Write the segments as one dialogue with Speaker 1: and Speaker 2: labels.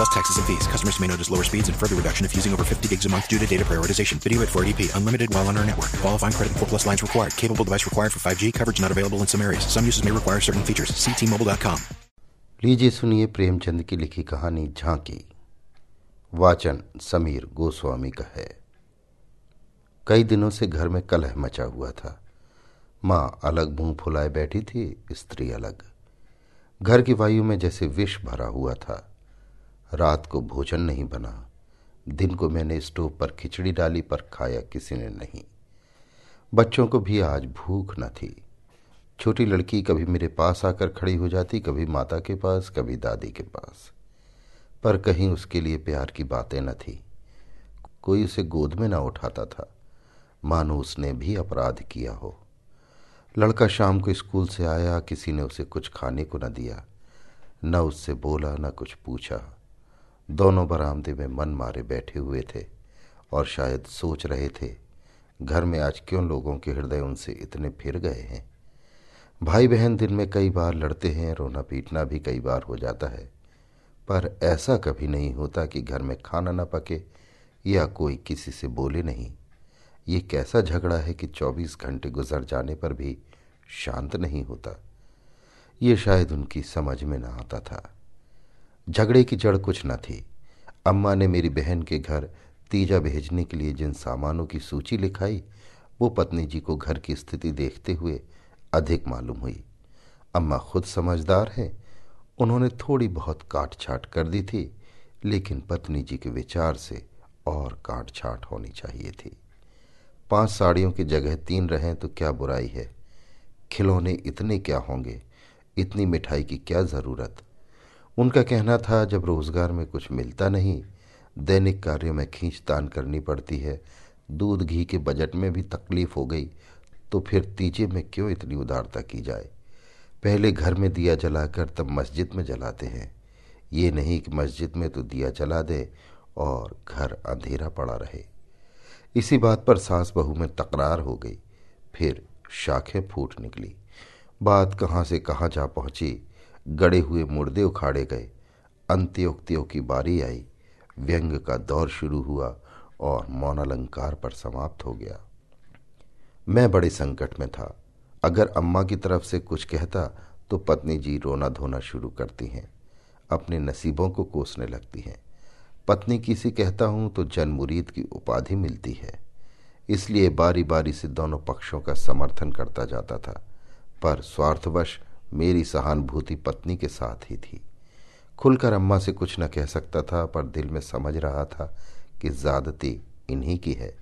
Speaker 1: Plus taxes and fees. Customers may notice lower speeds and further reduction if using over 50 gigs a month due to data prioritization. Video at 480p. Unlimited while on our network. Qualifying credit 4 plus lines required. Capable device required for 5G. Coverage not available in some areas. Some uses may require certain features. See T-Mobile.com.
Speaker 2: लीजिए सुनिए प्रेमचंद की लिखी कहानी झांकी वाचन समीर गोस्वामी का है कई दिनों से घर में कलह मचा हुआ था माँ अलग मुँह फुलाए बैठी थी स्त्री अलग घर की वायु में जैसे विष भरा हुआ था रात को भोजन नहीं बना। दिन को मैंने स्टोव पर खिचड़ी डाली, पर खाया किसी ने नहीं। बच्चों को भी आज भूख न थी। छोटी लड़की कभी मेरे पास आकर खड़ी हो जाती, कभी माता के पास, कभी दादी के पास। पर कहीं उसके लिए प्यार की बातें न थी। कोई उसे गोद में न उठाता था। मानो उसने भी अपराध किया हो। लड़का शाम को स्कूल से आया, किसी ने उसे कुछ खाने को न दिया। न उससे बोला, न कुछ पूछा। दोनों बरामदे में मन मारे बैठे हुए थे और शायद सोच रहे थे, घर में आज क्यों लोगों के हृदय उनसे इतने फिर गए हैं? भाई बहन दिन में कई बार लड़ते हैं, रोना पीटना भी कई बार हो जाता है। पर ऐसा कभी नहीं होता कि घर में खाना न पके या कोई किसी से बोले नहीं। ये कैसा झगड़ा है कि चौबीस घंटे गुजर जाने पर भी शांत नहीं होता। ये शायद उनकी समझ में न आता था। झगड़े की जड़ कुछ न थी। अम्मा ने मेरी बहन के घर तीजा भेजने के लिए जिन सामानों की सूची लिखाई, वो पत्नी जी को घर की स्थिति देखते हुए अधिक मालूम हुई। अम्मा खुद समझदार हैं। उन्होंने थोड़ी बहुत काट छाट कर दी थी, लेकिन पत्नी जी के विचार से और काट छाट होनी चाहिए थी। पाँच साड़ियों की जगह तीन रहें तो क्या बुराई है? खिलौने इतने क्या होंगे? इतनी मिठाई की क्या ज़रूरत? उनका कहना था, जब रोज़गार में कुछ मिलता नहीं, दैनिक कार्यों में खींचतान करनी पड़ती है। दूध घी के बजट में भी तकलीफ़ हो गई तो फिर तीजे में क्यों इतनी उदारता की जाए? पहले घर में दिया जलाकर तब मस्जिद में जलाते हैं। ये नहीं कि मस्जिद में तो दिया जला दे और घर अंधेरा पड़ा रहे। इसी बात पर सास बहू में तकरार हो गई। फिर शाखें फूट निकली। बात कहाँ से कहाँ जा पहुँची गड़े हुए मुर्दे उखाड़े गए। अंत्योक्तियों की बारी आई। व्यंग का दौर शुरू हुआ और मौनालंकार पर समाप्त हो गया। मैं बड़े संकट में था। अगर अम्मा की तरफ़ से कुछ कहता तो पत्नी जी रोना धोना शुरू करती हैं। अपने नसीबों को कोसने लगती हैं। पत्नी किसी कहता हूँ तो जन मुरीद की उपाधि मिलती है। इसलिए बारी बारी से दोनों पक्षों का समर्थन करता जाता था। पर स्वार्थवश मेरी सहानुभूति पत्नी के साथ ही थी। खुलकर अम्मा से कुछ न कह सकता था, पर दिल में समझ रहा था कि ज्यादती इन्हीं की है।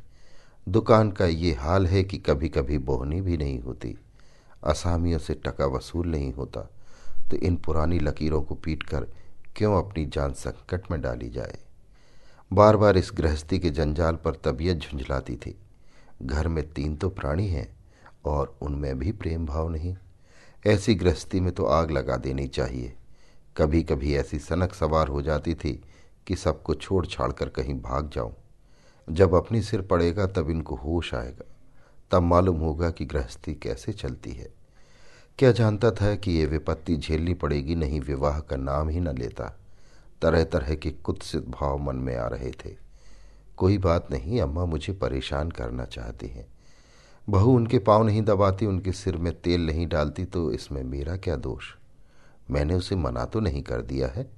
Speaker 2: दुकान का ये हाल है कि कभी कभी बोहनी भी नहीं होती। असामियों से टका वसूल नहीं होता। तो इन पुरानी लकीरों को पीटकर क्यों अपनी जान संकट में डाली जाए? बार बार इस गृहस्थी के जंजाल पर तबीयत झुंझलाती थी। घर में तीन तो प्राणी हैं, और उनमें भी प्रेम भाव नहीं। ऐसी गृहस्थी में तो आग लगा देनी चाहिए। कभी कभी ऐसी सनक सवार हो जाती थी कि सबको छोड़ छाड़ कर कहीं भाग जाऊँ। जब अपनी सिर पड़ेगा तब इनको होश आएगा। तब मालूम होगा कि गृहस्थी कैसे चलती है। क्या जानता था कि ये विपत्ति झेलनी पड़ेगी, नहीं विवाह का नाम ही न लेता। तरह तरह के कुत्सित भाव मन में आ रहे थे। कोई बात नहीं, अम्मा मुझे परेशान करना चाहती हैं। बहू उनके पाँव नहीं दबाती, उनके सिर में तेल नहीं डालती तो इसमें मेरा क्या दोष? मैंने उसे मना तो नहीं कर दिया है।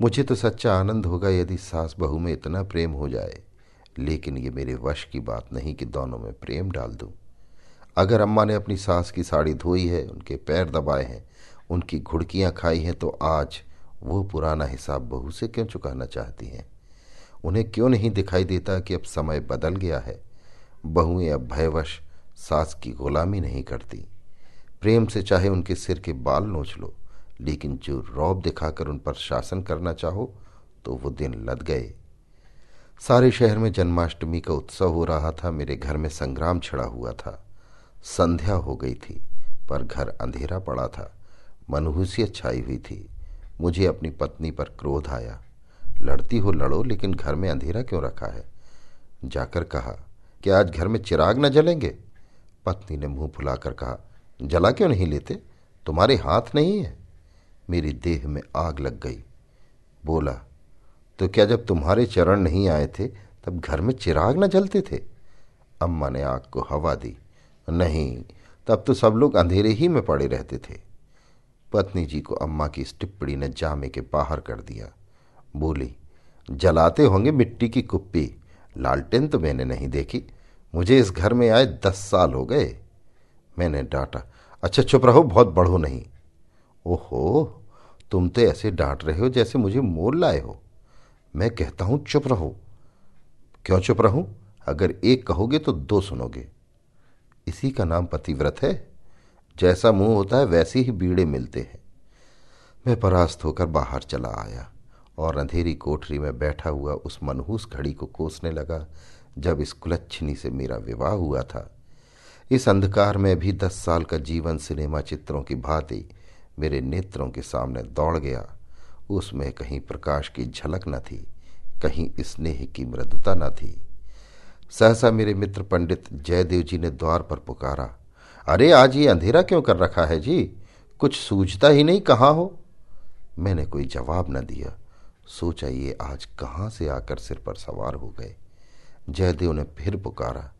Speaker 2: मुझे तो सच्चा आनंद होगा यदि सास बहू में इतना प्रेम हो जाए। लेकिन ये मेरे वश की बात नहीं कि दोनों में प्रेम डाल दूँ। अगर अम्मा ने अपनी सास की साड़ी धोई है, उनके पैर दबाए हैं, उनकी घुड़कियाँ खाई हैं तो आज वो पुराना हिसाब बहू से क्यों चुकाना चाहती हैं? उन्हें क्यों नहीं दिखाई देता कि अब समय बदल गया है? बहुएँ अब भयवश सास की गुलामी नहीं करती। प्रेम से चाहे उनके सिर के बाल नोच लो, लेकिन जो रौब दिखाकर उन पर शासन करना चाहो तो वो दिन लद गए। सारे शहर में जन्माष्टमी का उत्सव हो रहा था, मेरे घर में संग्राम छिड़ा हुआ था। संध्या हो गई थी, पर घर अंधेरा पड़ा था। मनहूसियत छाई हुई थी। मुझे अपनी पत्नी पर क्रोध आया। लड़ती हो लड़ो, लेकिन घर में अंधेरा क्यों रखा है? जाकर कहा कि आज घर में चिराग न जलेंगे? पत्नी ने मुँह फुलाकर कहा, जला क्यों नहीं लेते? तुम्हारे हाथ नहीं है। मेरी देह में आग लग गई। बोला तो क्या जब तुम्हारे चरण नहीं आए थे, तब घर में चिराग न जलते थे? अम्मा ने आग को हवा दी, नहीं, तब तो सब लोग अंधेरे ही में पड़े रहते थे। पत्नी जी को अम्मा की इस टिप्पणी ने जामे के बाहर कर दिया। बोली, जलाते होंगे मिट्टी की कुप्पी। लालटेन तो मैंने नहीं देखी। मुझे इस घर में आए दस साल हो गए। मैंने डांटा अच्छा चुप रहो, बहुत बढ़ो नहीं। ओहो, तुम तो ऐसे डांट रहे हो जैसे मुझे मोल लाए हो। मैं कहता हूँ, चुप रहो। क्यों चुप रहूँ? अगर एक कहोगे तो दो सुनोगे। इसी का नाम पतिव्रत है। जैसा मुँह होता है, वैसे ही बीड़े मिलते हैं। मैं परास्त होकर बाहर चला आया। और अंधेरी कोठरी में बैठा हुआ उस मनहूस घड़ी को कोसने लगा, जब इस कुलच्छनी से मेरा विवाह हुआ था। इस अंधकार में भी दस साल का जीवन सिनेमा चित्रों की भांति मेरे नेत्रों के सामने दौड़ गया। उसमें कहीं प्रकाश की झलक न थी, कहीं स्नेह की मृदुता न थी। सहसा मेरे मित्र पंडित जयदेव जी ने द्वार पर पुकारा, अरे, आज ये अंधेरा क्यों कर रखा है जी? कुछ सूझता ही नहीं कहाँ हो? मैंने कोई जवाब न दिया। सोचा ये आज कहाँ से आकर सिर पर सवार हो गए? जयदेव ने फिर पुकारा,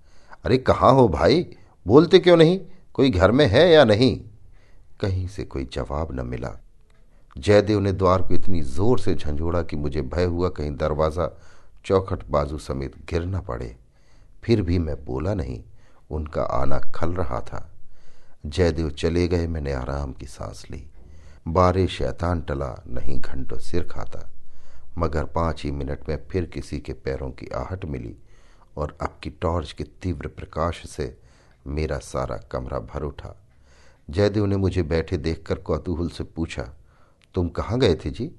Speaker 2: अरे, कहाँ हो भाई? बोलते क्यों नहीं? कोई घर में है या नहीं? कहीं से कोई जवाब न मिला। जयदेव ने द्वार को इतनी ज़ोर से झंझोड़ा कि मुझे भय हुआ कहीं दरवाज़ा चौखट बाजू समेत गिर न पड़े। फिर भी मैं बोला नहीं, उनका आना खल रहा था। जयदेव चले गए, मैंने आराम की सांस ली। बारे शैतान टला, नहीं घंटों सिर खाता। मगर पाँच ही मिनट में फिर किसी के पैरों की आहट मिली और अब की टॉर्च के तीव्र प्रकाश से मेरा सारा कमरा भर उठा। जयदेव ने मुझे बैठे देखकर कौतूहल से पूछा, तुम कहाँ गए थे जी?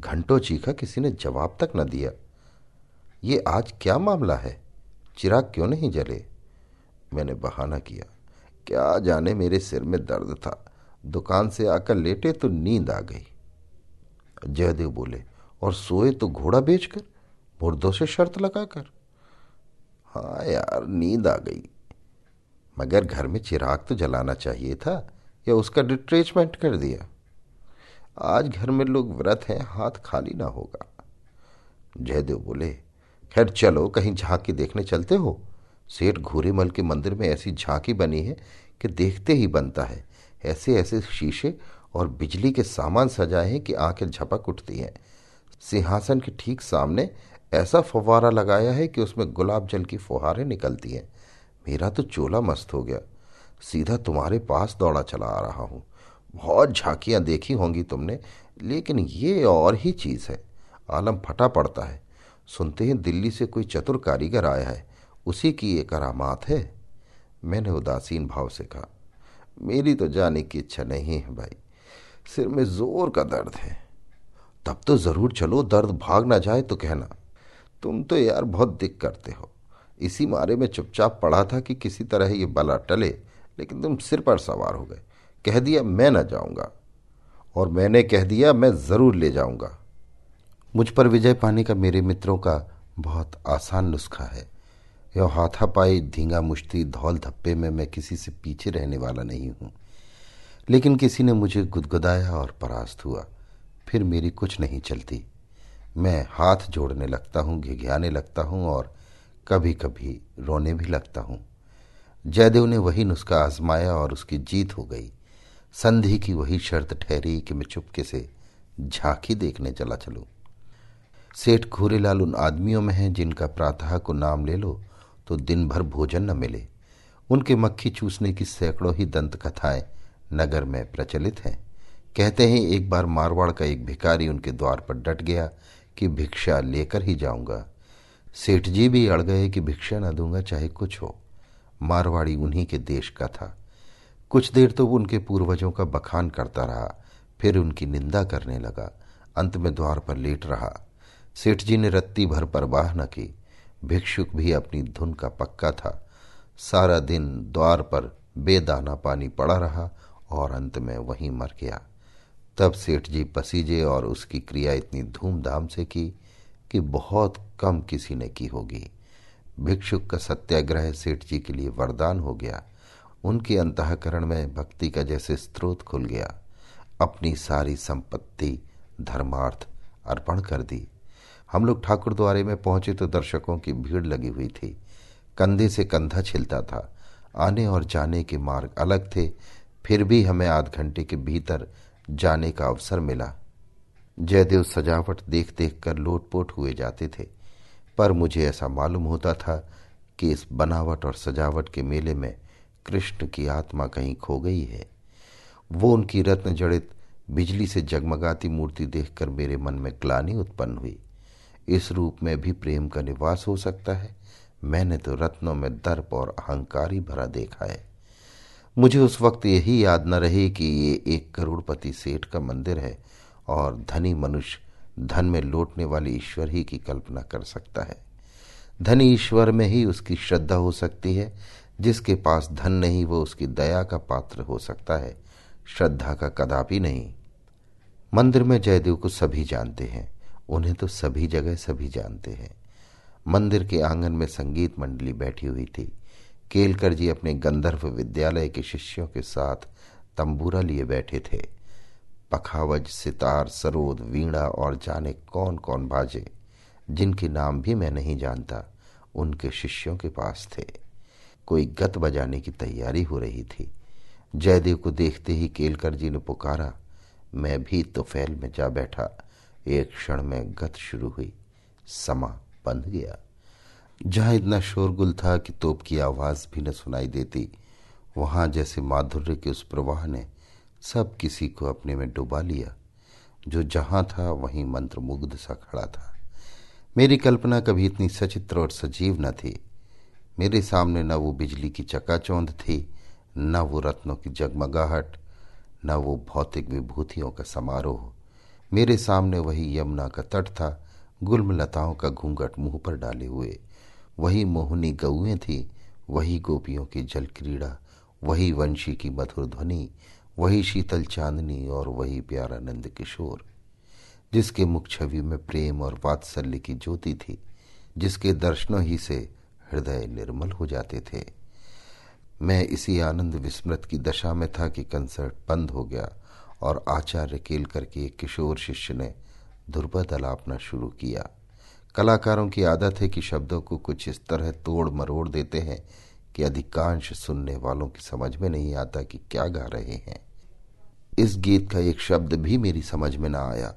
Speaker 2: घंटों चीखा किसी ने जवाब तक न दिया। ये आज क्या मामला है? चिराग क्यों नहीं जले? मैंने बहाना किया। क्या जाने, मेरे सिर में दर्द था। दुकान से आकर लेटे तो नींद आ गई। जयदेव बोले और सोए तो घोड़ा बेचकर, मुर्दों से शर्त लगाकर। हाँ यार, नींद आ गई। मगर घर में चिराग तो जलाना चाहिए था, या उसका डिट्रेचमेंट कर दिया। आज घर में लोग व्रत हैं, हाथ खाली ना होगा। जयदेव बोले, खैर चलो, कहीं झांकी देखने चलते हो। सेठ घूरीमल के मंदिर में ऐसी झांकी बनी है कि देखते ही बनता है। ऐसे ऐसे शीशे और बिजली के सामान सजाए हैं कि आँखें झपक उठती हैं। सिंहासन के ठीक सामने ऐसा फवारा लगाया है कि उसमें गुलाब जल की फुहारें निकलती हैं। मेरा तो चोला मस्त हो गया। सीधा तुम्हारे पास दौड़ा चला आ रहा हूँ। बहुत झांकियाँ देखी होंगी तुमने, लेकिन ये और ही चीज़ है। आलम फटा पड़ता है। सुनते हैं दिल्ली से कोई चतुर कारीगर आया है। उसी की ये करामात है। मैंने उदासीन भाव से कहा, मेरी तो जाने की इच्छा नहीं है भाई। सिर में ज़ोर का दर्द है। तब तो ज़रूर चलो, दर्द भाग ना जाए तो कहना। तुम तो यार बहुत दिक करते हो। इसी मारे में चुपचाप पड़ा था कि किसी तरह ये बला टले, लेकिन तुम सिर पर सवार हो गए। कह दिया, मैं न जाऊँगा। और मैंने कह दिया, मैं ज़रूर ले जाऊँगा। मुझ पर विजय पाने का मेरे मित्रों का बहुत आसान नुस्खा है। यह हाथापाई, धींगा मुश्ती, धौल धप्पे में मैं किसी से पीछे रहने वाला नहीं हूँ। लेकिन किसी ने मुझे गुदगुदाया और परास्त हुआ। फिर मेरी कुछ नहीं चलती। मैं हाथ जोड़ने लगता हूँ, घिघियाने लगता हूँ और कभी कभी रोने भी लगता हूँ। जयदेव ने वही नुस्खा आजमाया और उसकी जीत हो गई। संधि की वही शर्त ठहरी कि मैं चुपके से झांकी देखने चला चलूँ। सेठ घूरेलाल उन आदमियों में हैं जिनका प्रातः को नाम ले लो तो दिन भर भोजन न मिले। उनके मक्खी चूसने की सैकड़ों ही दंत कथाएँ नगर में प्रचलित हैं। कहते हैं, एक बार मारवाड़ का एक भिखारी उनके द्वार पर डट गया कि भिक्षा लेकर ही जाऊँगा। सेठ जी भी अड़ गए कि भिक्षा न दूँगा, चाहे कुछ हो। मारवाड़ी उन्हीं के देश का था। कुछ देर तो वो उनके पूर्वजों का बखान करता रहा, फिर उनकी निंदा करने लगा। अंत में द्वार पर लेट रहा। सेठ जी ने रत्ती भर परवाह न की। भिक्षुक भी अपनी धुन का पक्का था। सारा दिन द्वार पर बेदाना पानी पड़ा रहा और अंत में वहीं मर गया। तब सेठ जी पसीजे और उसकी क्रिया इतनी धूमधाम से की कि बहुत कम किसी ने की होगी। भिक्षुक का सत्याग्रह सेठ जी के लिए वरदान हो गया। उनके अंतकरण में भक्ति का जैसे स्रोत खुल गया। अपनी सारी संपत्ति, धर्मार्थ अर्पण कर दी। हम लोग ठाकुर द्वारे में पहुँचे तो दर्शकों की भीड़ लगी हुई थी। कंधे से कंधा छिलता था। आने और जाने के मार्ग अलग थे। फिर भी हमें आध घंटे के भीतर जाने का अवसर मिला। जयदेव सजावट देख देख कर लोटपोट हुए जाते थे, पर मुझे ऐसा मालूम होता था कि इस बनावट और सजावट के मेले में कृष्ण की आत्मा कहीं खो गई है। वो उनकी रत्न जड़ित बिजली से जगमगाती मूर्ति देखकर मेरे मन में ग्लानी उत्पन्न हुई। इस रूप में भी प्रेम का निवास हो सकता है। मैंने तो रत्नों में दर्प और अहंकारी भरा देखा है। मुझे उस वक्त यही याद न रही कि ये एक करोड़पति सेठ का मंदिर है और धनी मनुष्य धन में लौटने वाले ईश्वर ही की कल्पना कर सकता है। धनी ईश्वर में ही उसकी श्रद्धा हो सकती है, जिसके पास धन नहीं, वो उसकी दया का पात्र हो सकता है। श्रद्धा का कदापि नहीं। मंदिर में जयदेव को सभी जानते हैं। उन्हें तो सभी जगह सभी जानते हैं। मंदिर के आँगन में संगीत मंडली बैठी हुई थी। केलकर जी अपने गंधर्व विद्यालय के शिष्यों के साथ तंबूरा लिए बैठे थे। पखावज, सितार, सरोद, वीणा और जाने कौन कौन बाजे, जिनके नाम भी मैं नहीं जानता, उनके शिष्यों के पास थे। कोई गत बजाने की तैयारी हो रही थी। जयदेव को देखते ही केलकर जी ने पुकारा, मैं भी तो फैल में जा बैठा। एक क्षण में गत शुरू हुई, समा बंध गया। जहाँ इतना शोरगुल था कि तोप की आवाज़ भी न सुनाई देती, वहाँ जैसे माधुर्य के उस प्रवाह ने सब किसी को अपने में डुबा लिया। जो जहाँ था, वहीं मंत्रमुग्ध सा खड़ा था। मेरी कल्पना कभी इतनी सचित्र और सजीव न थी। मेरे सामने न वो बिजली की चकाचौंध थी, न वो रत्नों की जगमगाहट, न वो भौतिक विभूतियों का समारोह। मेरे सामने वही यमुना का तट था गुलम लताओं का घूंघट मुँह पर डाले हुए। वही मोहनी गौएँ थी, वही गोपियों की जल क्रीड़ा, वही वंशी की मधुर ध्वनि, वही शीतल चांदनी और वही प्यारा नंद किशोर। जिसके मुख छवि में प्रेम और वात्सल्य की ज्योति थी, जिसके दर्शनों ही से हृदय निर्मल हो जाते थे। मैं इसी आनंद विस्मृत की दशा में था कि कंसर्ट बंद हो गया और आचार्य केल करके एक किशोर शिष्य ने दुर्बद अलापना शुरू किया। कलाकारों की आदत है कि शब्दों को कुछ इस तरह तोड़ मरोड़ देते हैं कि अधिकांश सुनने वालों की समझ में नहीं आता कि क्या गा रहे हैं। इस गीत का एक शब्द भी मेरी समझ में न आया,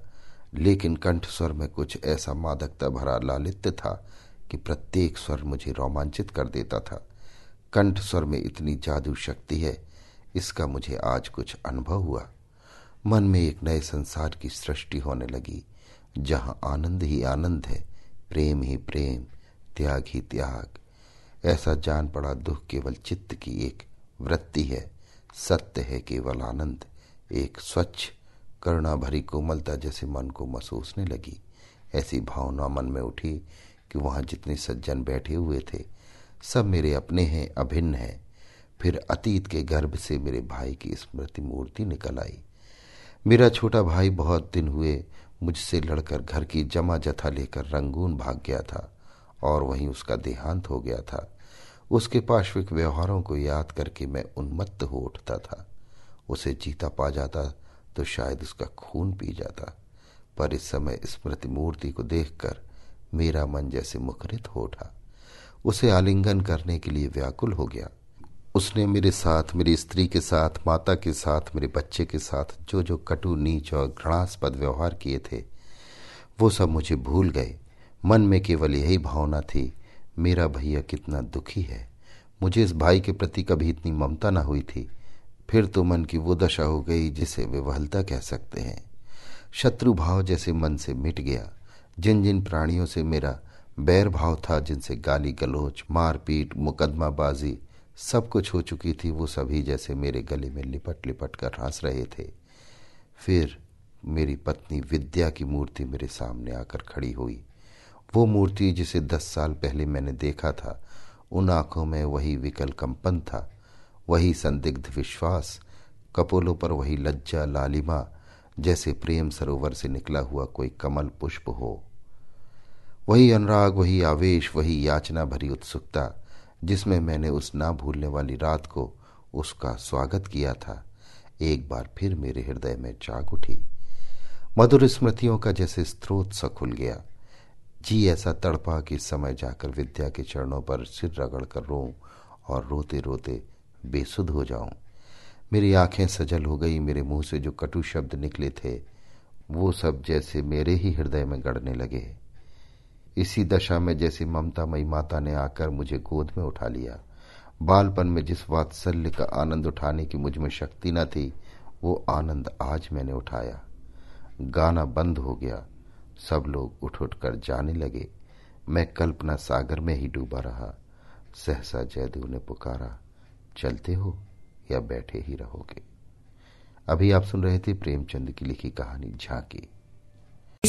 Speaker 2: लेकिन कंठ स्वर में कुछ ऐसा मादकता भरा लालित्य था कि प्रत्येक स्वर मुझे रोमांचित कर देता था। कंठ स्वर में इतनी जादू शक्ति है, इसका मुझे आज कुछ अनुभव हुआ। मन में एक नए संसार की सृष्टि होने लगी, जहाँ आनंद ही आनंद है प्रेम ही प्रेम, त्याग ही त्याग। ऐसा जान पड़ा दुख केवल चित्त की एक वृत्ति है। सत्य है केवल आनंद। एक स्वच्छ करुणा भरी कोमलता जैसे मन को महसूसने लगी। ऐसी भावना मन में उठी कि वहाँ जितने सज्जन बैठे हुए थे, सब मेरे अपने हैं, अभिन्न हैं। फिर अतीत के गर्भ से मेरे भाई की स्मृति मूर्ति निकल आई। मेरा छोटा भाई बहुत दिन हुए मुझसे लड़कर घर की जमा जथा लेकर रंगून भाग गया था और वहीं उसका देहांत हो गया था। उसके पार्श्विक व्यवहारों को याद करके मैं उन्मत्त हो उठता था। उसे जीता पा जाता तो शायद उसका खून पी जाता, पर इस समय स्मृति मूर्ति को देखकर मेरा मन जैसे मुखरित हो उठा। उसे आलिंगन करने के लिए व्याकुल हो गया। उसने मेरे साथ, मेरी स्त्री के साथ, माता के साथ, मेरे बच्चे के साथ जो जो कटु, नीच और घृणास्पद व्यवहार किए थे, वो सब मुझे भूल गए। मन में केवल यही भावना थी, मेरा भैया कितना दुखी है। मुझे इस भाई के प्रति कभी इतनी ममता न हुई थी। फिर तो मन की वो दशा हो गई जिसे विवहलता कह सकते हैं। शत्रु भाव जैसे मन से मिट गया। जिन जिन प्राणियों से मेरा बैर भाव था, जिनसे गाली गलोच, मारपीट, मुकदमाबाजी सब कुछ हो चुकी थी, वो सभी जैसे मेरे गले में लिपट लिपट कर हंस रहे थे। फिर मेरी पत्नी विद्या की मूर्ति मेरे सामने आकर खड़ी हुई। वो मूर्ति जिसे दस साल पहले मैंने देखा था, उन आँखों में वही विकल कंपन था, वही संदिग्ध विश्वास, कपोलों पर वही लज्जा लालिमा, जैसे प्रेम सरोवर से निकला हुआ कोई कमल पुष्प हो। वही अनुराग, वही आवेश, वही याचना भरी उत्सुकता जिसमें मैंने उस ना भूलने वाली रात को उसका स्वागत किया था, एक बार फिर मेरे हृदय में जाग उठी। मधुर स्मृतियों का जैसे स्रोत सा खुल गया। जी ऐसा तड़पा कि समय जाकर विद्या के चरणों पर सिर रगड़ कर रो और रोते रोते बेसुध हो जाऊँ। मेरी आँखें सजल हो गई, मेरे मुँह से जो कटु शब्द निकले थे, वो सब जैसे मेरे ही हृदय में गड़ने लगे। इसी दशा में जैसे ममता मई माता ने आकर मुझे गोद में उठा लिया। बालपन में जिस वात्सल्य का आनंद उठाने की मुझमें शक्ति न थी, वो आनंद आज मैंने उठाया। गाना बंद हो गया। सब लोग उठ उठ कर जाने लगे। मैं कल्पना सागर में ही डूबा रहा। सहसा जयदेव ने पुकारा, चलते हो या बैठे ही रहोगे? अभी आप सुन रहे थे प्रेमचंद की लिखी कहानी झांकी।